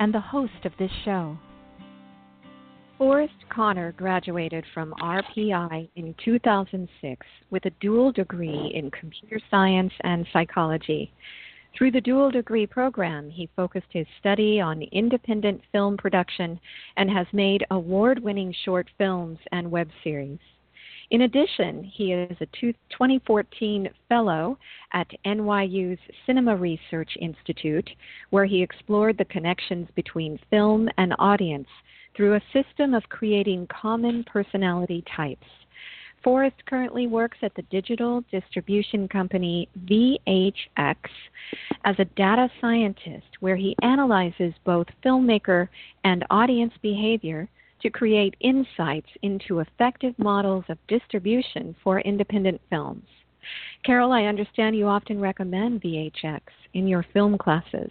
and the host of this show. Forest Conner graduated from RPI in 2006 with a dual degree in computer science and psychology. Through the dual degree program, he focused his study on independent film production and has made award winning short films and web series. In addition, he is a 2014 fellow at NYU's Cinema Research Institute, where he explored the connections between film and audience through a system of creating common personality types. Forest currently works at the digital distribution company VHX as a data scientist, where he analyzes both filmmaker and audience behavior to create insights into effective models of distribution for independent films. Carole, I understand you often recommend VHX in your film classes.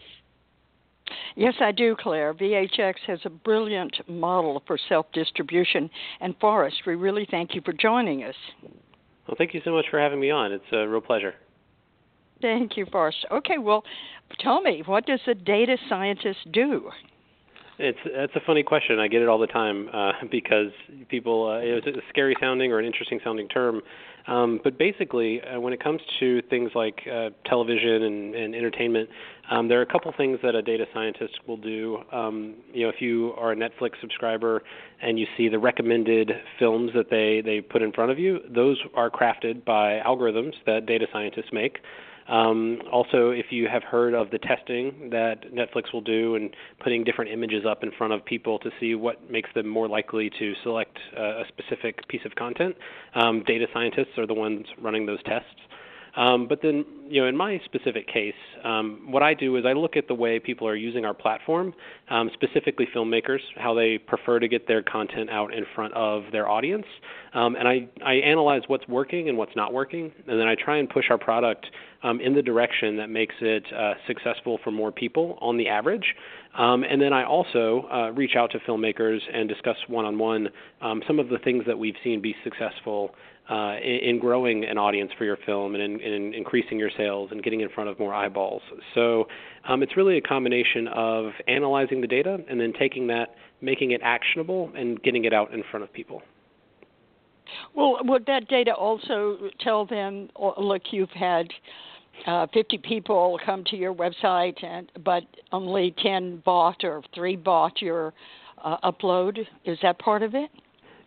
Yes, I do, Claire. VHX has a brilliant model for self distribution. And Forest, we really thank you for joining us. Well, thank you so much for having me on. It's a real pleasure. Thank you, Forest. Okay, well, tell me, what does a data scientist do? It's that's a funny question. I get it all the time uh, because people uh, it's a scary sounding or an interesting sounding term. Um, but basically, uh, when it comes to things like uh, television and, and entertainment, um, there are a couple things that a data scientist will do. Um, you know, if you are a Netflix subscriber and you see the recommended films that they they put in front of you, those are crafted by algorithms that data scientists make. Um, also, if you have heard of the testing that Netflix will do and putting different images up in front of people to see what makes them more likely to select uh, a specific piece of content, um, data scientists are the ones running those tests. Um, but then, you know, in my specific case, um, what I do is I look at the way people are using our platform, um, specifically filmmakers, how they prefer to get their content out in front of their audience, um, and I, I analyze what's working and what's not working, and then I try and push our product um, in the direction that makes it uh, successful for more people on the average. Um, and then I also uh, reach out to filmmakers and discuss one-on-one some of the things that we've seen be successful uh, in, in, growing an audience for your film and in, in, increasing your sales and getting in front of more eyeballs. So um, it's really a combination of analyzing the data and then taking that, making it actionable, and getting it out in front of people. Well, would that data also tell them, oh, look, you've had uh, 50 people come to your website, and but only 10 bought or three bought your uh, upload? Is that part of it?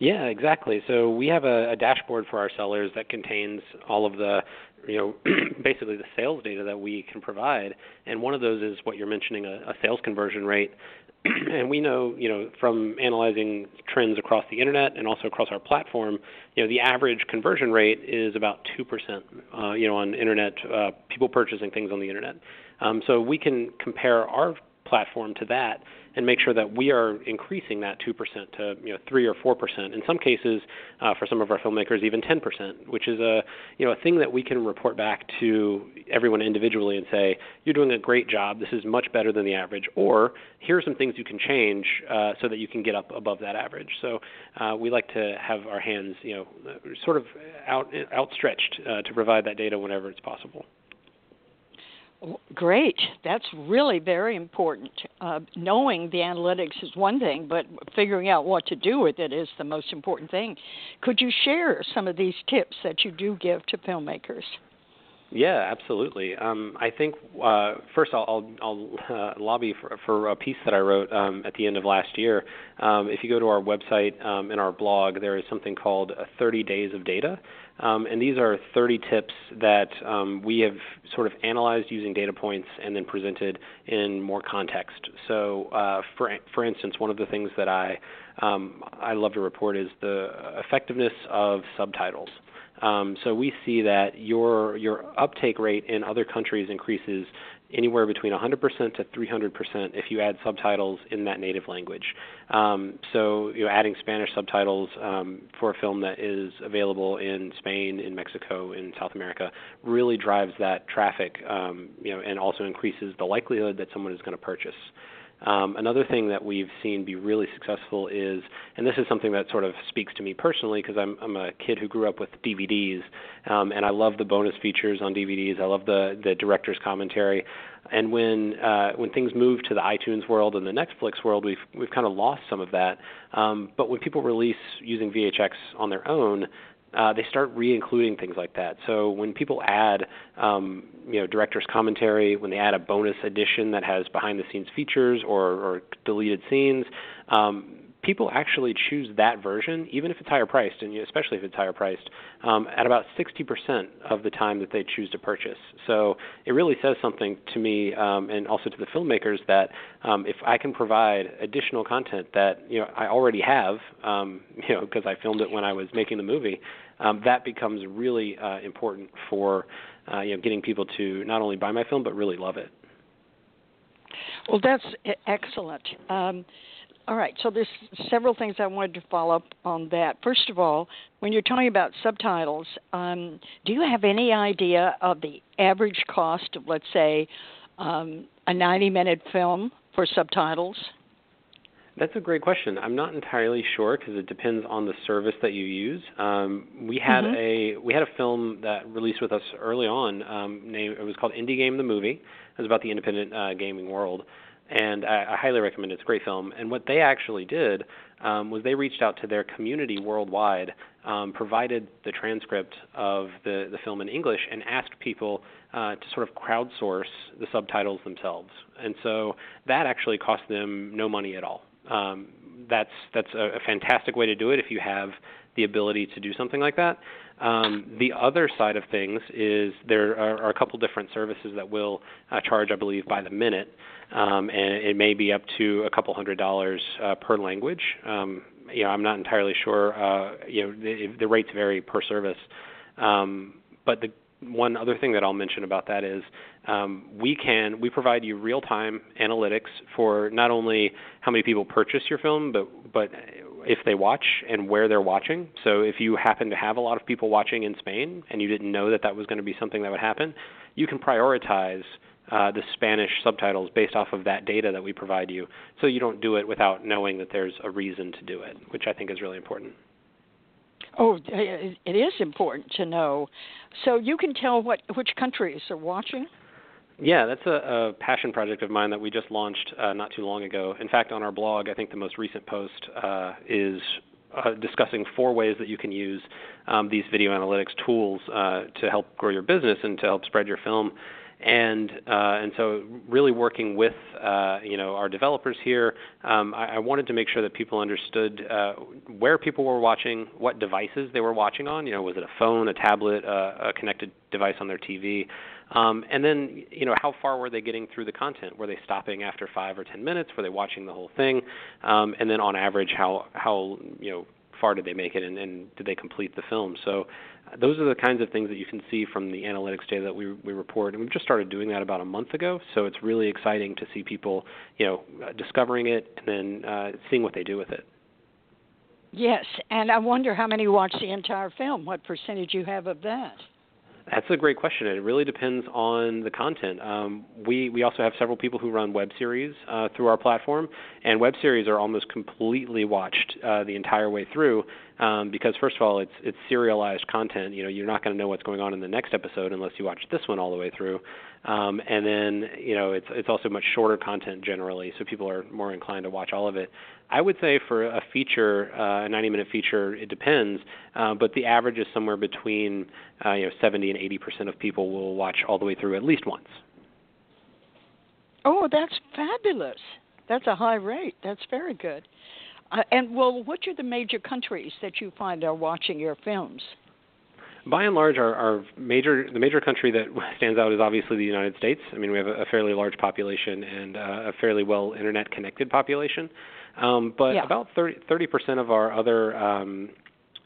Yeah, exactly. So we have a, a dashboard for our sellers that contains all of the you know basically the sales data that we can provide. And one of those is what you're mentioning a, a sales conversion rate. And we know you know from analyzing trends across the internet and also across our platform you know the average conversion rate is about 2% uh, you know on internet uh, people purchasing things on the internet. Um, so we can compare our platform to that and make sure that we are increasing that 2% to you know 3 or 4%. In some cases, uh, for some of our filmmakers, even 10%, which is a you know a thing that we can report back to everyone individually and say, you're doing a great job. This is much better than the average. Or here are some things you can change uh, so that you can get up above that average. So uh, we like to have our hands you know sort of out outstretched uh, to provide that data whenever it's possible. Great. That's really very important. Uh, knowing the analytics is one thing, but figuring out what to do with it is the most important thing. Could you share some of these tips that you do give to filmmakers? Yeah, absolutely. Um, I think uh, first I'll, I'll, I'll uh, lobby for, for, a piece that I wrote um, at the end of last year. Um, if you go to our website um, and our blog, there is something called 30 Days of Data. Um, and these are 30 tips that um, we have sort of analyzed using data points and then presented in more context. So, uh, for for instance, one of the things that I I love to report is the effectiveness of subtitles. Um, so we see that your your uptake rate in other countries increases anywhere between 100% to 300% if you add subtitles in that native language. Um, so, you know, adding Spanish subtitles um, for a film that is available in Spain, in Mexico, in South America really drives that traffic, um, you know, and also increases the likelihood that someone is going to purchase. Um, another thing that we've seen be really successful is, and this is something that sort of speaks to me personally because I'm, I'm a kid who grew up with DVDs, um, and I love the bonus features on DVDs. I love the the director's commentary, and when uh, when things move to the iTunes world and the Netflix world, we've we've kind of lost some of that. Um, but when people release using VHX on their own, uh, they start re-including things like that. So when people add, um, you know, director's commentary, when they add a bonus edition that has behind-the-scenes features or, or deleted scenes, um, people actually choose that version, even if it's higher priced, and especially if it's higher priced, um, at about 60% of the time that they choose to purchase. So it really says something to me, um, and also to the filmmakers, that um, if I can provide additional content that you know I already have, um, you know, because I filmed it when I was making the movie, um, that becomes really uh, important for uh, you know getting people to not only buy my film but really love it. Well, that's excellent. Um, all right, so there's several things I wanted to follow up on that. First of all, when you're talking about subtitles, um, do you have any idea of the average cost of, let's say, um, a 90-minute film for subtitles? That's a great question. I'm not entirely sure because it depends on the service that you use. Um, we had mm-hmm. a we had a film that released with us early on. Um, named it was called Indie Game the movie. It was about the independent uh, gaming world, and I, I highly recommend it. It's a great film. And what they actually did um, was they reached out to their community worldwide, um, provided the transcript of the, the film in English, and asked people uh, to sort of crowdsource the subtitles themselves. And so that actually cost them no money at all. Um, that's that's a, a fantastic way to do it if you have the ability to do something like that. Um, the other side of things is there are, are a couple different services that will uh, charge, I believe, by the minute, um, and it may be up to a couple hundred dollars uh, per language. Um, you know, I'm not entirely sure. Uh, you know, the, the rates vary per service, um, but the one other thing that I'll mention about that is um, we can we provide you real time analytics for not only how many people purchase your film, but but if they watch and where they're watching. So if you happen to have a lot of people watching in Spain and you didn't know that that was going to be something that would happen, you can prioritize uh, the Spanish subtitles based off of that data that we provide you. So you don't do it without knowing that there's a reason to do it, which I think is really important. Oh, it is important to know. So you can tell what which countries are watching. Yeah, that's a, a passion project of mine that we just launched uh, not too long ago. In fact, on our blog, I think the most recent post uh, is uh, discussing four ways that you can use um, these video analytics tools uh, to help grow your business and to help spread your film and uh, and so really working with uh, you know our developers here, um, I, I, wanted to make sure that people understood uh, where people were watching, what devices they were watching on. You know, was it a phone, a tablet, uh, a connected device on their TV, um, and then you know how far were they getting through the content? Were they stopping after five or ten minutes? Were they watching the whole thing? Um, and then on average, how how you know far did they make it and, and did they complete the film? So those are the kinds of things that you can see from the analytics data that we, we report. And we've just started doing that about a month ago. So it's really exciting to see people, you know, discovering it and then uh, seeing what they do with it. Yes, and I wonder how many watch the entire film. What percentage you have of that? That's a great question. It really depends on the content. Um, we we also have several people who run web series uh, through our platform, and web series are almost completely watched uh, the entire way through. Um, because first of all, it's it's serialized content. You know, you're not going to know what's going on in the next episode unless you watch this one all the way through. Um, and then you know, it's it's also much shorter content generally, so people are more inclined to watch all of it. I would say for a feature, uh, a 90-minute feature, it depends, uh, but the average is somewhere between uh, you know 70 and 80 percent of people will watch all the way through at least once. Oh, that's fabulous! That's a high rate. That's very good. Uh, and well, what are the major countries that you find are watching your films? By and large, our, our major the major country that stands out is obviously the United States. I mean, we have a, a fairly large population and uh, a fairly well internet connected population. Um, but yeah. about 30 percent of our other um,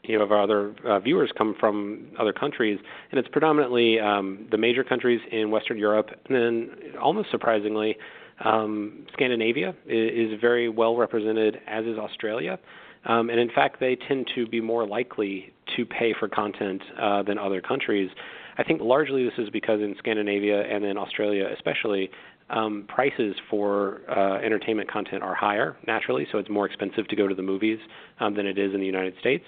you know of our other uh, viewers come from other countries, and it's predominantly um, the major countries in Western Europe, and then almost surprisingly, um, Scandinavia is, very well represented, as is Australia. Um, and in fact, they tend to be more likely to pay for content uh, than other countries. I think largely this is because in Scandinavia and in Australia, especially, um, prices for uh, entertainment content are higher naturally, so it's more expensive to go to the movies um, than it is in the United States.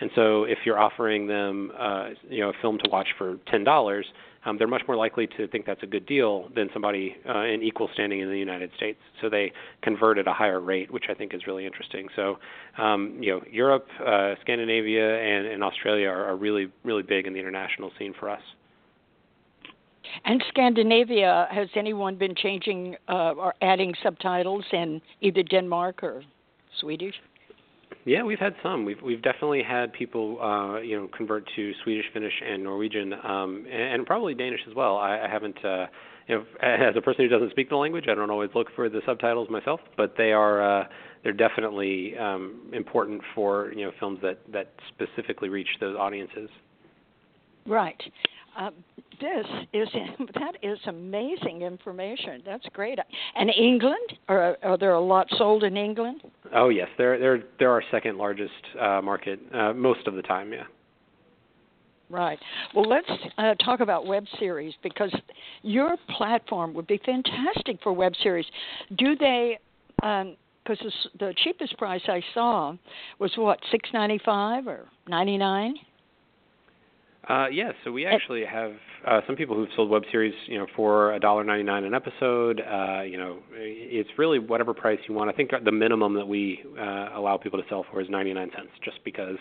And so, if you're offering them, uh, you know, a film to watch for ten dollars, um, they're much more likely to think that's a good deal than somebody uh, in equal standing in the United States. So they convert at a higher rate, which I think is really interesting. So, um, you know, Europe, uh, Scandinavia, and, and Australia are, are really, really big in the international scene for us. And Scandinavia, has anyone been changing uh, or adding subtitles in either Denmark or Swedish? Yeah, we've had some. We've we've definitely had people, uh, you know, convert to Swedish, Finnish, and Norwegian, um, and, and probably Danish as well. I, I haven't, uh, you know, as a person who doesn't speak the language, I don't always look for the subtitles myself, but they are uh, they're definitely um, important for you know films that that specifically reach those audiences. Right. Uh, this is that is amazing information. That's great. And England, are are there a lot sold in England? Oh yes, they're they're they're our second largest uh, market uh, most of the time. Yeah. Right. Well, let's uh, talk about web series because your platform would be fantastic for web series. Do they? Because um, the cheapest price I saw was what six ninety five or ninety nine. Uh, yes, so we actually have uh, some people who've sold web series, you know, for a dollar ninety nine an episode. Uh, you know, it's really whatever price you want. I think the minimum that we uh, allow people to sell for is ninety nine cents, just because,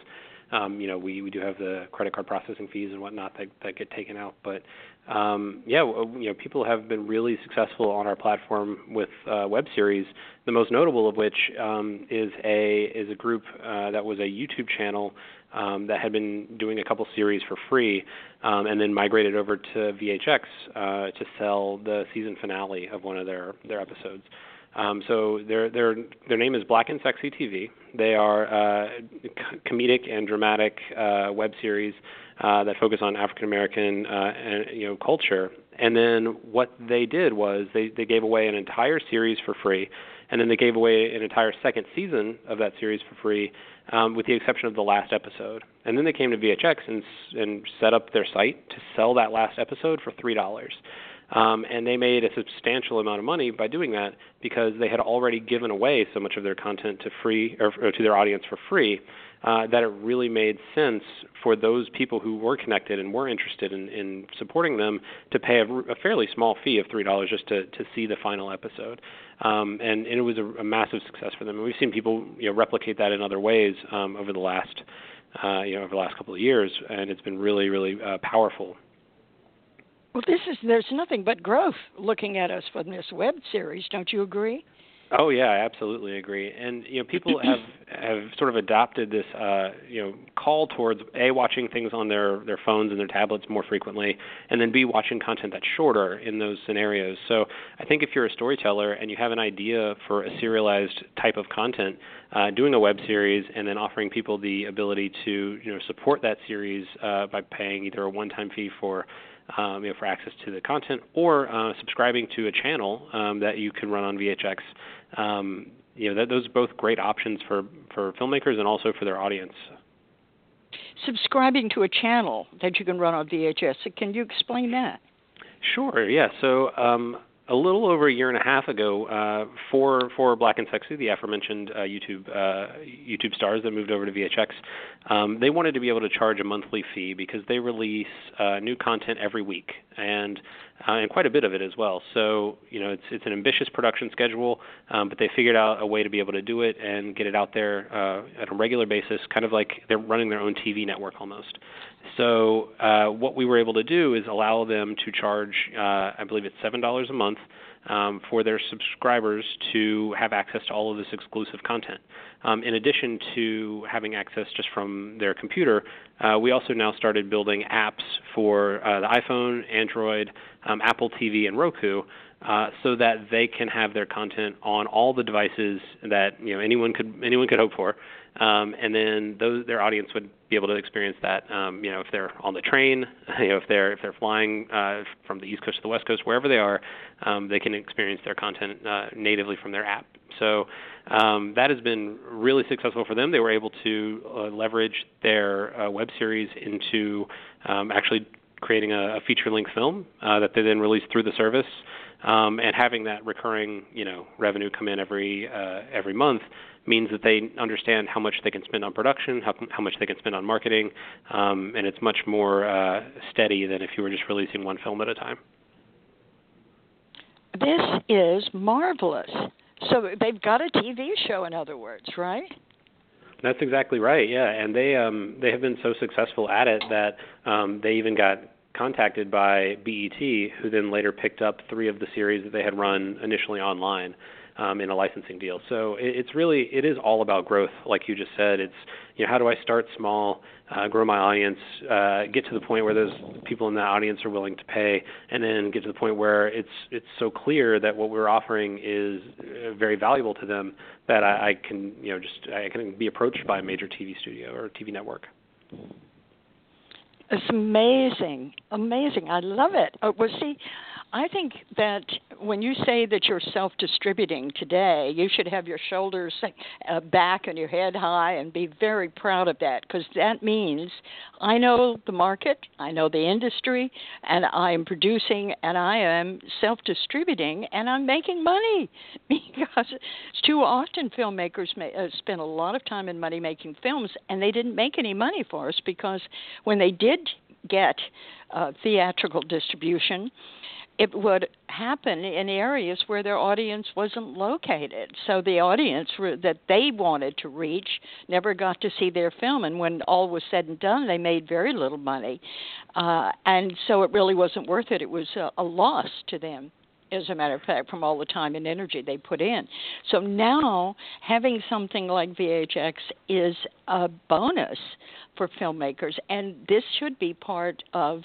um, you know, we we do have the credit card processing fees and whatnot that that get taken out. But um, yeah, you know, people have been really successful on our platform with uh, web series. The most notable of which um, is a is a group uh, that was a YouTube channel um, that had been doing a couple series for free, um, and then migrated over to VHX uh, to sell the season finale of one of their their episodes. Um, so their their their name is Black and Sexy TV. They are uh, comedic and dramatic uh, web series uh, that focus on African American uh, and you know culture. And then what they did was they they gave away an entire series for free, and then they gave away an entire second season of that series for free um, with the exception of the last episode. And then they came to VHX and, and set up their site to sell that last episode for three dollars. Um, and they made a substantial amount of money by doing that because they had already given away so much of their content to free or, or to their audience for free uh, that it really made sense for those people who were connected and were interested in, in supporting them to pay a, a fairly small fee of three dollars just to to see the final episode. Um, and, and it was a, a massive success for them. And we've seen people you know replicate that in other ways um, over the last uh, you know over the last couple of years, and it's been really really uh, powerful. Well, this is there's nothing but growth looking at us from this web series. Don't you agree? Oh yeah, I absolutely agree. And you know, people have have sort of adopted this uh, you know call towards a watching things on their their phones and their tablets more frequently, and then b watching content that's shorter in those scenarios. So I think if you're a storyteller and you have an idea for a serialized type of content, uh, doing a web series and then offering people the ability to you know support that series uh, by paying either a one-time fee for um, you know, for access to the content, or uh, subscribing to a channel um, that you can run on VHX. Um, you know, that, those are both great options for, for filmmakers and also for their audience. Subscribing to a channel that you can run on VHS, can you explain that? Sure. Yeah. So um, a little over a year and a half ago, uh, for for Black and Sexy, the aforementioned uh, YouTube uh, YouTube stars that moved over to VHX, um, they wanted to be able to charge a monthly fee because they release uh, new content every week and uh, and quite a bit of it as well. So you know it's it's an ambitious production schedule, um, but they figured out a way to be able to do it and get it out there uh, at a regular basis, kind of like they're running their own TV network almost. So uh, what we were able to do is allow them to charge, uh, I believe it's seven dollars a month, um, for their subscribers to have access to all of this exclusive content. Um, in addition to having access just from their computer, uh, we also now started building apps for uh, the iPhone, Android, um, Apple TV, and Roku uh, so that they can have their content on all the devices that you know anyone could anyone could hope for, um, and then those their audience would be able to experience that. Um, you know, if they're on the train, you know, if they're if they're flying uh, from the East Coast to the West Coast, wherever they are, um, they can experience their content uh, natively from their app. So um, that has been really successful for them. They were able to uh, leverage their uh, web series into um, actually creating a, a feature-length film uh, that they then released through the service um, and having that recurring you know revenue come in every uh, every month means that they understand how much they can spend on production, how, how much they can spend on marketing, um, and it's much more uh, steady than if you were just releasing one film at a time. This is marvelous. So they've got a TV show, in other words, right? That's exactly right. Yeah, and they um, they have been so successful at it that um, they even got contacted by BET, who then later picked up three of the series that they had run initially online um, in a licensing deal. So it, it's really it is all about growth, like you just said. It's you know how do I start small, uh, grow my audience, uh, get to the point where those people in that audience are willing to pay, and then get to the point where it's it's so clear that what we're offering is uh, very valuable to them that I, I can you know just I can be approached by a major TV studio or TV network. It's amazing, amazing. I love it. Uh, well, see, I think that when you say that you're self distributing today, you should have your shoulders uh, back and your head high and be very proud of that because that means I know the market, I know the industry, and I am producing and I am self distributing and I'm making money. Because too often filmmakers may, uh, spend a lot of time and money making films and they didn't make any money for us because when they did get uh, theatrical distribution, it would happen in areas where their audience wasn't located. So the audience that they wanted to reach never got to see their film, and when all was said and done, they made very little money, uh, and so it really wasn't worth it. It was a, a loss to them as a matter of fact, from all the time and energy they put in. So now having something like VHX is a bonus for filmmakers, and this should be part of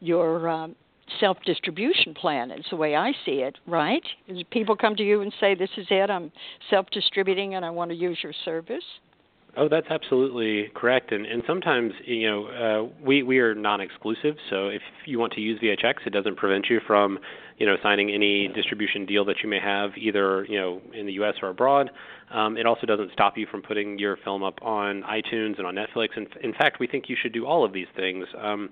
your um, self distribution plan is the way I see it, right? People come to you and say, This is it, I'm self distributing and I want to use your service. Oh, that's absolutely correct. And and sometimes you know uh, we we are non-exclusive. So if you want to use VHX, it doesn't prevent you from you know signing any distribution deal that you may have either you know in the U.S. or abroad. Um, it also doesn't stop you from putting your film up on iTunes and on Netflix. And in fact, we think you should do all of these things. Um,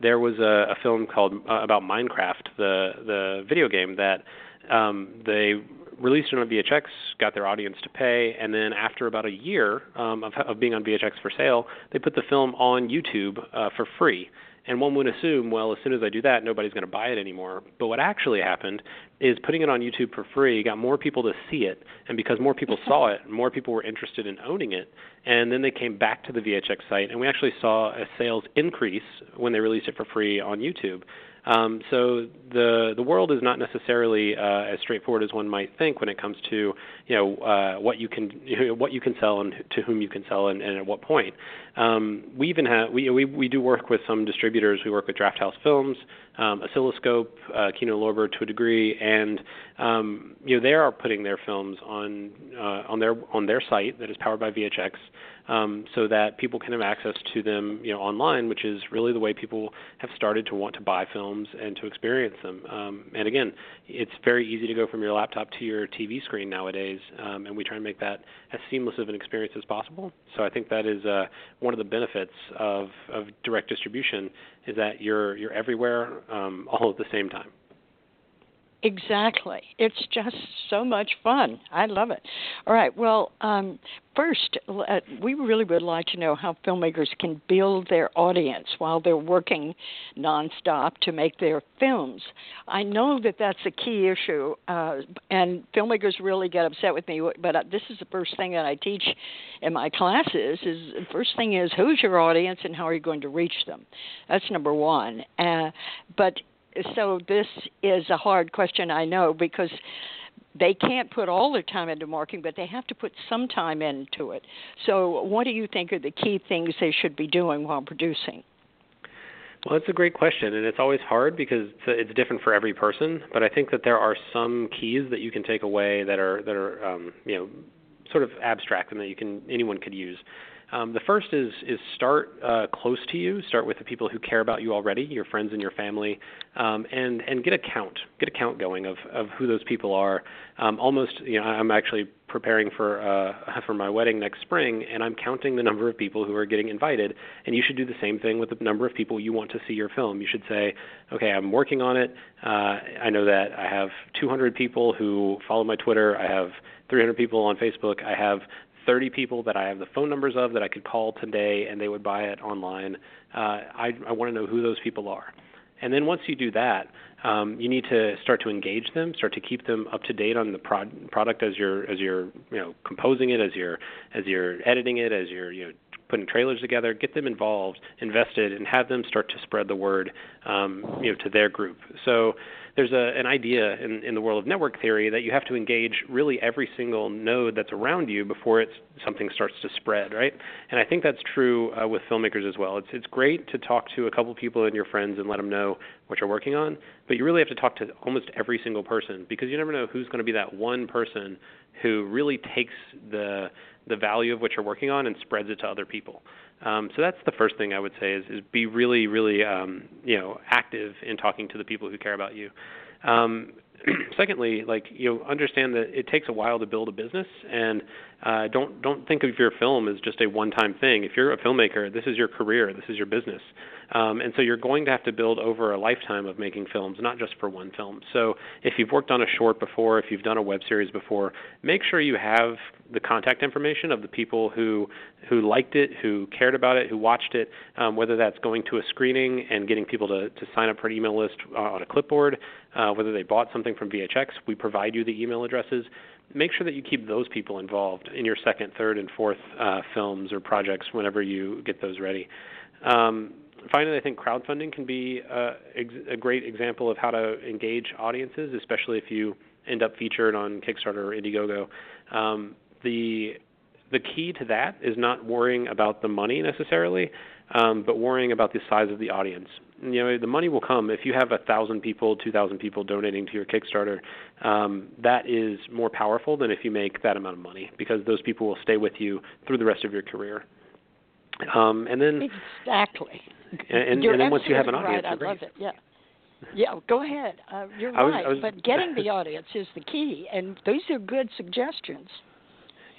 there was a, a film called uh, about Minecraft, the the video game that um, they released it on VHX, got their audience to pay, and then after about a year um, of, of being on VHX for sale, they put the film on YouTube uh, for free. And one would assume, well, as soon as I do that, nobody's going to buy it anymore. But what actually happened is putting it on YouTube for free got more people to see it, and because more people saw it, more people were interested in owning it. And then they came back to the VHX site, and we actually saw a sales increase when they released it for free on YouTube. Um, so the the world is not necessarily uh, as straightforward as one might think when it comes to you know uh, what you can you know, what you can sell and to whom you can sell and, and at what point. Um, we even have we, we we do work with some distributors. We work with Drafthouse Films, um, Oscilloscope, uh, Kino Lorber to a degree, and um, you know they are putting their films on uh, on their on their site that is powered by VHX so that people can have access to them, you know, online, which is really the way people have started to want to buy films and to experience them. Um, and again, it's very easy to go from your laptop to your TV screen nowadays, um, and we try and make that as seamless of an experience as possible. So I think that is uh, one of the benefits of, of direct distribution is that you're you're everywhere um, all at the same time. Exactly. It's just so much fun. I love it. All right. Well, um, first, uh, we really would like to know how filmmakers can build their audience while they're working nonstop to make their films. I know that that's a key issue, uh, and filmmakers really get upset with me. But uh, this is the first thing that I teach in my classes. Is the first thing is who's your audience and how are you going to reach them? That's number one. Uh, but so this is a hard question, I know, because they can't put all their time into marketing, but they have to put some time into it. So, what do you think are the key things they should be doing while producing? Well, it's a great question, and it's always hard because it's different for every person. But I think that there are some keys that you can take away that are that are um, you know sort of abstract and that you can anyone could use. Um, the first is is start uh, close to you. Start with the people who care about you already, your friends and your family, um, and and get a count. Get a count going of of who those people are. Um, almost, you know, I'm actually preparing for uh, for my wedding next spring, and I'm counting the number of people who are getting invited. And you should do the same thing with the number of people you want to see your film. You should say, okay, I'm working on it. Uh, I know that I have 200 people who follow my Twitter. I have 300 people on Facebook. I have 30 people that I have the phone numbers of that I could call today and they would buy it online. Uh, I, I want to know who those people are. And then once you do that, um, you need to start to engage them, start to keep them up to date on the prod- product as you're as you're you know composing it, as you're as you're editing it, as you're you know putting trailers together. Get them involved, invested, and have them start to spread the word um, you know to their group. So there's a, an idea in, in the world of network theory that you have to engage really every single node that's around you before it's something starts to spread, right? And I think that's true uh, with filmmakers as well. It's it's great to talk to a couple people and your friends and let them know what you're working on, but you really have to talk to almost every single person because you never know who's going to be that one person who really takes the the value of what you're working on and spreads it to other people. Um, so that's the first thing I would say is, is be really, really, um, you know, active in talking to the people who care about you. Um, secondly, like you know, understand that it takes a while to build a business, and uh, don't don't think of your film as just a one-time thing. If you're a filmmaker, this is your career, this is your business, um, and so you're going to have to build over a lifetime of making films, not just for one film. So if you've worked on a short before, if you've done a web series before, make sure you have the contact information of the people who who liked it, who cared about it, who watched it. Um, whether that's going to a screening and getting people to to sign up for an email list uh, on a clipboard, uh, whether they bought something from VHX, we provide you the email addresses make sure that you keep those people involved in your second, third, and fourth uh, films or projects whenever you get those ready. Um, finally, I think crowdfunding can be a, a great example of how to engage audiences, especially if you end up featured on Kickstarter or Indiegogo. Um, the the key to that is not worrying about the money necessarily, um, but worrying about the size of the audience you know the money will come if you have a thousand people, two thousand people donating to your Kickstarter. Um, that is more powerful than if you make that amount of money because those people will stay with you through the rest of your career. Um, and then exactly. And, and then once you have an audience, right. I love it. Yeah. Yeah, go ahead. Uh, you're was, right, was, but getting the audience is the key, and these are good suggestions.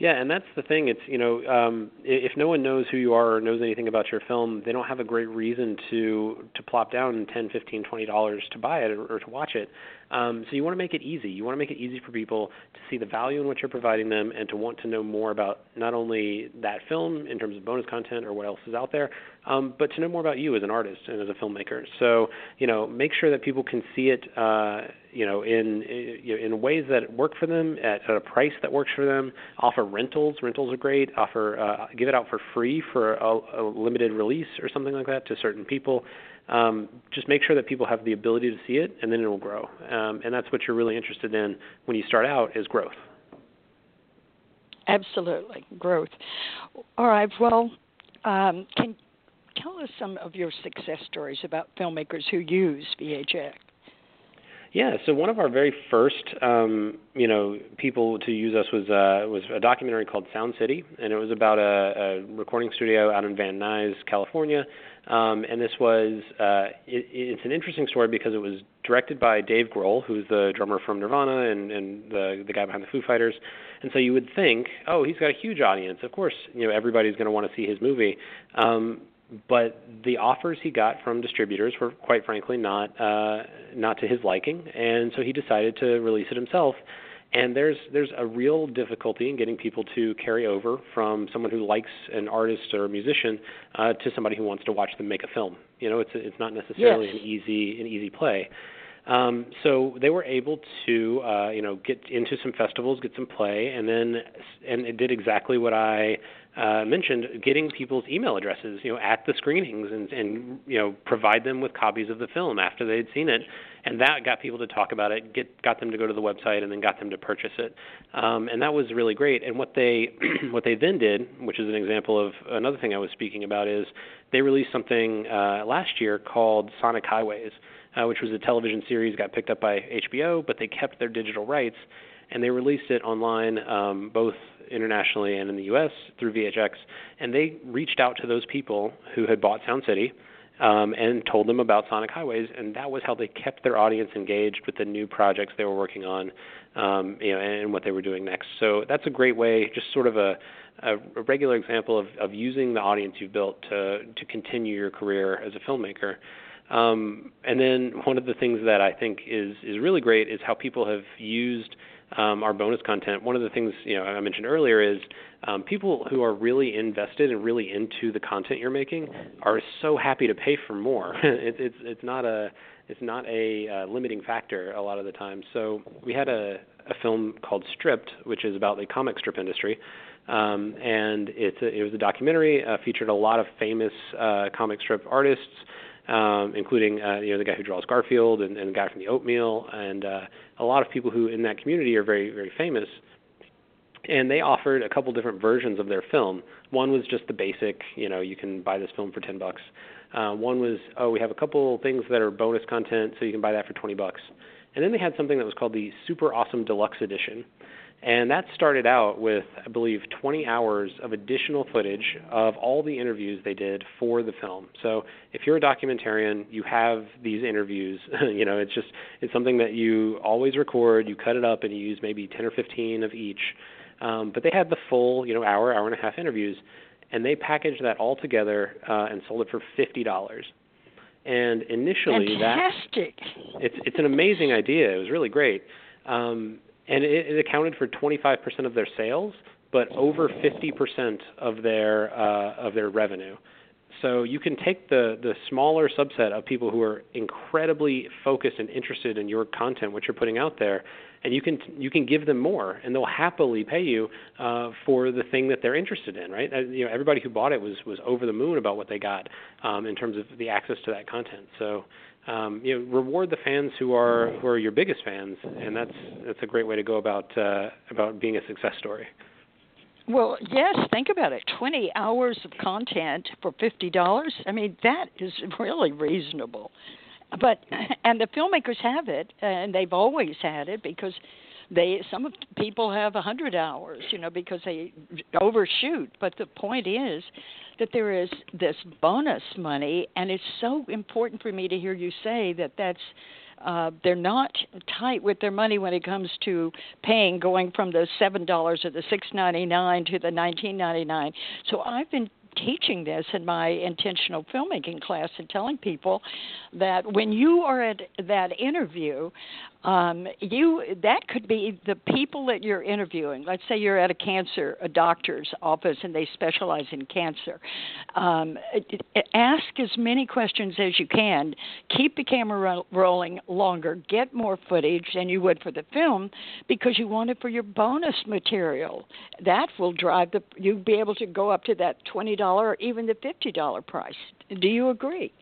Yeah, and that's the thing. It's you know, um, if no one knows who you are or knows anything about your film, they don't have a great reason to to plop down ten, fifteen, twenty dollars to buy it or, or to watch it. Um, so you want to make it easy. You want to make it easy for people to see the value in what you're providing them and to want to know more about not only that film in terms of bonus content or what else is out there, um, but to know more about you as an artist and as a filmmaker. So you know, make sure that people can see it. Uh, you know, in in ways that work for them at, at a price that works for them. Offer rentals. Rentals are great. Offer uh, give it out for free for a, a limited release or something like that to certain people um, just make sure that people have the ability to see it, and then it will grow. Um, and that's what you're really interested in when you start out is growth. Absolutely, growth. All right. Well, um, can tell us some of your success stories about filmmakers who use VHX. Yeah, so one of our very first, um, you know, people to use us was uh, was a documentary called Sound City, and it was about a, a recording studio out in Van Nuys, California, um, and this was uh, it, it's an interesting story because it was directed by Dave Grohl, who's the drummer from Nirvana and, and the the guy behind the Foo Fighters. And so you would think, oh, he's got a huge audience. Of course, you know everybody's going to want to see his movie. Um, but the offers he got from distributors were quite frankly not uh, not to his liking, and so he decided to release it himself and there's there's a real difficulty in getting people to carry over from someone who likes an artist or a musician uh, to somebody who wants to watch them make a film. You know, it's it's not necessarily yes. an easy an easy play. Um, so they were able to, uh, you know, get into some festivals, get some play, and then and it did exactly what I uh, mentioned, getting people's email addresses, you know, at the screenings, and and you know, provide them with copies of the film after they had seen it, and that got people to talk about it, get got them to go to the website, and then got them to purchase it, um, and that was really great. And what they what they then did, which is an example of another thing I was speaking about, is they released something uh, last year called Sonic Highways, uh, which was a television series got picked up by HBO, but they kept their digital rights and they released it online um, both internationally and in the U.S. through VHX. And they reached out to those people who had bought Sound City um, and told them about Sonic Highways, and that was how they kept their audience engaged with the new projects they were working on, um, you know, and what they were doing next. So that's a great way, just sort of a, a, regular example of, of using the audience you've built to to continue your career as a filmmaker. Um, and then one of the things that I think is is really great is how people have used um, our bonus content. One of the things you know I mentioned earlier is um, people who are really invested and really into the content you're making are so happy to pay for more. it, it's it's not a it's not a uh, limiting factor a lot of the time. So we had a, a film called Stripped, which is about the comic strip industry. Um, and it's a, it was a documentary, uh, featured a lot of famous uh, comic strip artists, um, including uh, you know the guy who draws Garfield and, and the guy from the Oatmeal, and uh, a lot of people who in that community are very very famous. And they offered a couple different versions of their film. One was just the basic, you know, you can buy this film for ten bucks. Uh, one was, oh, we have a couple things that are bonus content, so you can buy that for twenty bucks. And then they had something that was called the Super Awesome Deluxe Edition, and that started out with, I believe, 20 hours of additional footage of all the interviews they did for the film. So if you're a documentarian, you have these interviews. you know, it's just it's something that you always record. You cut it up and you use maybe 10 or 15 of each. Um, but they had the full, you know, hour, hour and a half interviews, and they packaged that all together uh, and sold it for fifty dollars. And initially, Fantastic. that it's it's an amazing idea. It was really great. Um, and it, it accounted for 25% of their sales, but over 50% of their uh, of their revenue. So you can take the the smaller subset of people who are incredibly focused and interested in your content, what you're putting out there, and you can you can give them more, and they'll happily pay you uh, for the thing that they're interested in, right? Uh, you know, everybody who bought it was was over the moon about what they got um, in terms of the access to that content. So um, you know, reward the fans who are who are your biggest fans, and that's that's a great way to go about uh, about being a success story. Well, yes, think about it. 20 hours of content for $50. I mean, that is really reasonable. But and the filmmakers have it and they've always had it because they some of people have a hundred hours you know because they overshoot but the point is that there is this bonus money and it's so important for me to hear you say that that's uh, they're not tight with their money when it comes to paying, going from the seven dollars or the six ninety nine to the nineteen ninety nine. So I've been teaching this in my intentional filmmaking class and telling people that when you are at that interview, um, you that could be the people that you're interviewing. Let's say you're at a cancer a doctor's office and they specialize in cancer. Um, ask as many questions as you can. Keep the camera ro- rolling longer. Get more footage than you would for the film because you want it for your bonus material. That will drive the. You'll be able to go up to that twenty dollar or even the fifty dollar price. Do you agree?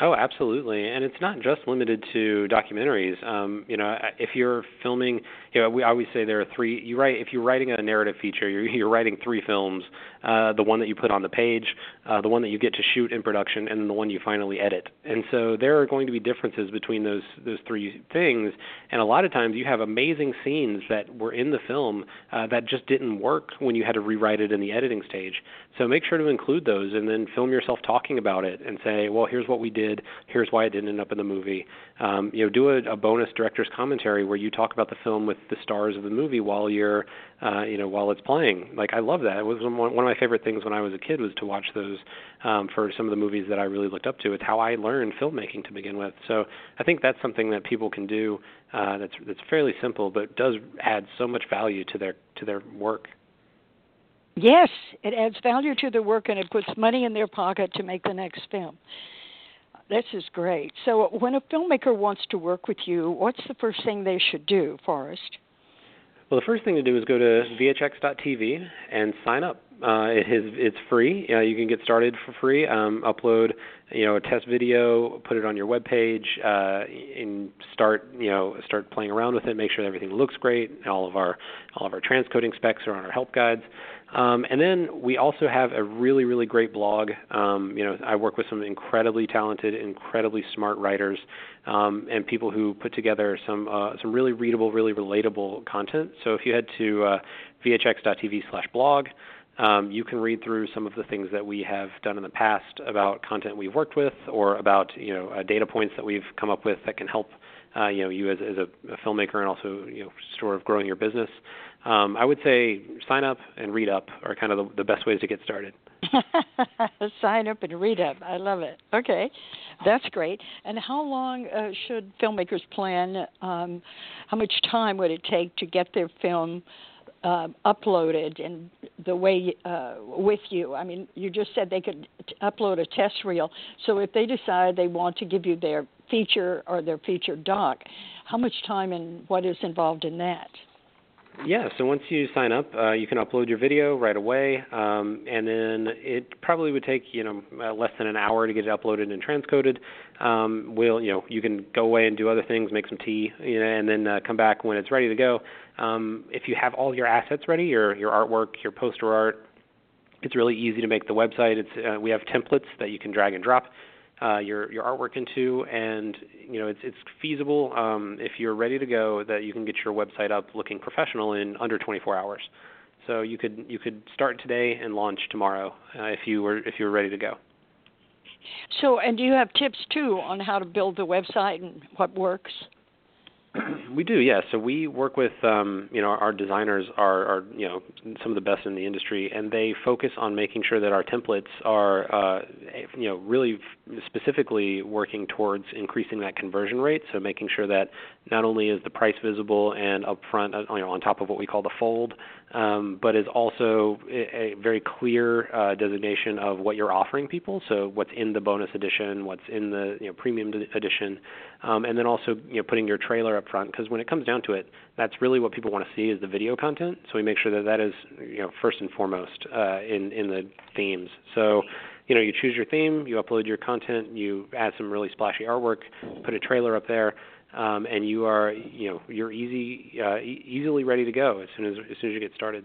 Oh, absolutely, and it's not just limited to documentaries. Um, you know, if you're filming, you know, we always say there are three. You write if you're writing a narrative feature, you're, you're writing three films: uh, the one that you put on the page, uh, the one that you get to shoot in production, and then the one you finally edit. And so there are going to be differences between those those three things. And a lot of times, you have amazing scenes that were in the film uh, that just didn't work when you had to rewrite it in the editing stage. So make sure to include those, and then film yourself talking about it, and say, well, here's what we did. Here's why it didn't end up in the movie. Um, you know, do a, a bonus director's commentary where you talk about the film with the stars of the movie while you're, uh, you know, while it's playing. Like I love that. It was one, of my favorite things when I was a kid was to watch those um, for some of the movies that I really looked up to. It's how I learned filmmaking to begin with. So I think that's something that people can do. Uh, that's that's fairly simple, but does add so much value to their to their work. Yes, it adds value to their work and it puts money in their pocket to make the next film. This is great. So, when a filmmaker wants to work with you, what's the first thing they should do, Forest? Well, the first thing to do is go to vhx.tv and sign up. Uh, it is it's free. Uh, you can get started for free. Um, upload you know a test video, put it on your web page, uh, and start you know start playing around with it. Make sure everything looks great. All of our all of our transcoding specs are on our help guides. Um, and then we also have a really really great blog. Um, you know I work with some incredibly talented, incredibly smart writers, um, and people who put together some uh, some really readable, really relatable content. So if you head to uh, vhx.tv/blog um, you can read through some of the things that we have done in the past about content we've worked with, or about you know uh, data points that we've come up with that can help uh, you know you as, as a, a, filmmaker and also you know sort of growing your business. Um, I would say sign up and read up are kind of the, the best ways to get started. sign up and read up. I love it. Okay, that's great. And how long uh, should filmmakers plan? Um, how much time would it take to get their film? uh, uploaded and the way uh, with you. I mean, you just said they could t- upload a test reel. So if they decide they want to give you their feature or their feature doc, how much time and what is involved in that? Yeah, so once you sign up, uh, you can upload your video right away, um, and then it probably would take you know uh, less than an hour to get it uploaded and transcoded. Um, we'll you know you can go away and do other things, make some tea, you know, and then uh, come back when it's ready to go. Um, if you have all your assets ready, your your artwork, your poster art, it's really easy to make the website. It's uh, we have templates that you can drag and drop uh, your your artwork into, and you know it's it's feasible um, if you're ready to go that you can get your website up looking professional in under 24 hours. So you could you could start today and launch tomorrow uh, if you were if you were ready to go. So, and do you have tips too on how to build the website and what works? we do, yeah. So we work with, um, you know, our designers are, are, you know, some of the best in the industry, and they focus on making sure that our templates are, uh, you know, really specifically working towards increasing that conversion rate. So making sure that not only is the price visible and upfront, uh, you know, on top of what we call the fold, um, but is also a, a very clear uh, designation of what you're offering people. So what's in the bonus edition, what's in the you know, premium edition, um, and then also you know putting your trailer up front. Because when it comes down to it, that's really what people want to see is the video content. So we make sure that that is you know first and foremost uh, in in the themes. So you know you choose your theme, you upload your content, you add some really splashy artwork, put a trailer up there um, and you are you know you're easy uh, e- easily ready to go as soon as as soon as you get started.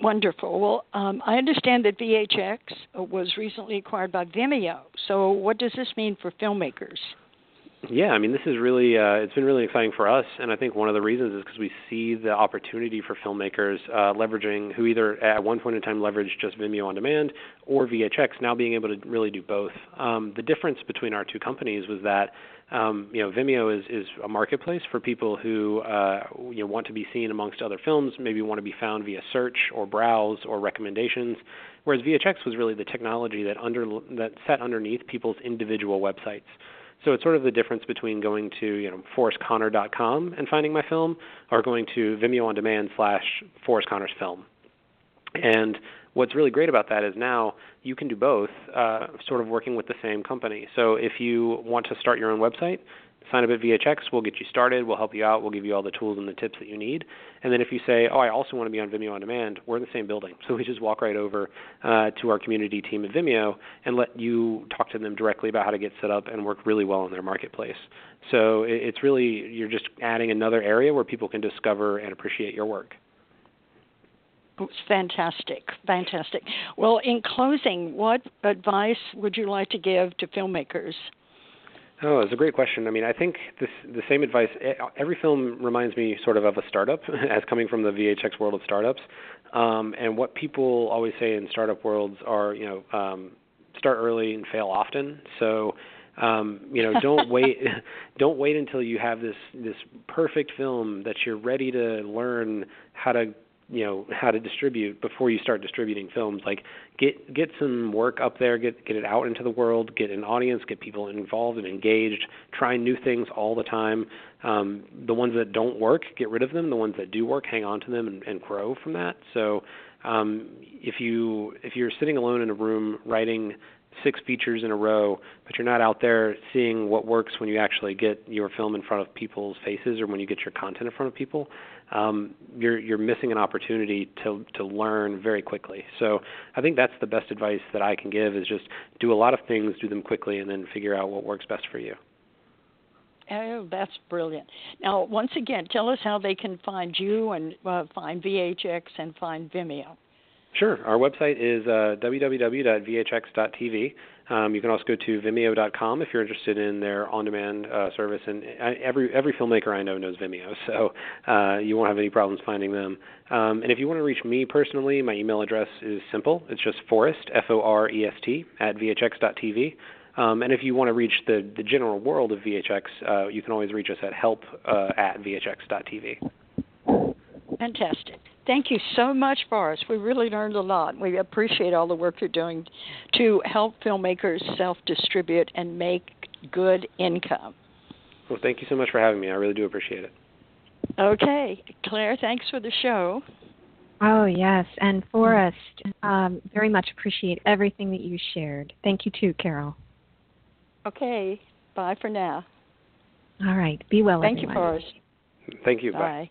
Wonderful. Well, um, I understand that VHX was recently acquired by Vimeo. So, what does this mean for filmmakers? Yeah, I mean, this is really uh, it's been really exciting for us, and I think one of the reasons is because we see the opportunity for filmmakers uh, leveraging who either at one point in time leveraged just Vimeo on demand or VHX, now being able to really do both. Um, the difference between our two companies was that um, you know, Vimeo is, is a marketplace for people who uh, you know, want to be seen amongst other films, maybe want to be found via search or browse or recommendations. Whereas VHX was really the technology that under that sat underneath people's individual websites. So it's sort of the difference between going to you know forestconner.com and finding my film, or going to Vimeo on Demand slash Forest Conner's film. And what's really great about that is now you can do both, uh, sort of working with the same company. So if you want to start your own website, sign up at VHX. We'll get you started. We'll help you out. We'll give you all the tools and the tips that you need. And then if you say, oh, I also want to be on Vimeo on demand, we're in the same building. So we just walk right over uh, to our community team at Vimeo and let you talk to them directly about how to get set up and work really well in their marketplace. So it's really, you're just adding another area where people can discover and appreciate your work. It's fantastic, fantastic. Well, in closing, what advice would you like to give to filmmakers? Oh, it's a great question. I mean, I think this the same advice. Every film reminds me sort of of a startup, as coming from the VHX world of startups. Um, and what people always say in startup worlds are, you know, um, start early and fail often. So, um, you know, don't wait, don't wait until you have this this perfect film that you're ready to learn how to you know how to distribute before you start distributing films. Like get get some work up there get get it out into the world get an audience get people involved and engaged try new things all the time. Um, the ones that don't work get rid of them. The ones that do work hang on to them and, and grow from that. So um, if you if you're sitting alone in a room writing six features in a row, but you're not out there seeing what works when you actually get your film in front of people's faces or when you get your content in front of people, um, you're you're missing an opportunity to to learn very quickly. So I think that's the best advice that I can give is just do a lot of things, do them quickly, and then figure out what works best for you. Oh, that's brilliant. Now, once again, tell us how they can find you and uh, find VHX and find Vimeo. Sure. Our website is uh, www.vhx.tv. Um, you can also go to Vimeo.com if you're interested in their on-demand uh, service. And every every filmmaker I know knows Vimeo, so uh, you won't have any problems finding them. Um, and if you want to reach me personally, my email address is simple. It's just Forest F O R E S T at vhx.tv. Um, and if you want to reach the, the general world of VHX, uh, you can always reach us at help uh, at vhx.tv. Fantastic. Thank you so much, Forest. We really learned a lot. We appreciate all the work you're doing to help filmmakers self distribute and make good income. Well, thank you so much for having me. I really do appreciate it. Okay. Claire, thanks for the show. Oh, yes. And Forest, um, very much appreciate everything that you shared. Thank you, too, Carole. Okay. Bye for now. All right. Be well, Thank everyone. you, Forest. Thank you. Bye. Bye.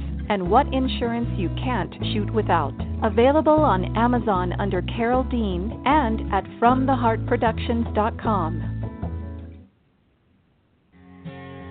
and what insurance you can't shoot without. Available on Amazon under Carole Dean and at FromTheHeartProductions.com.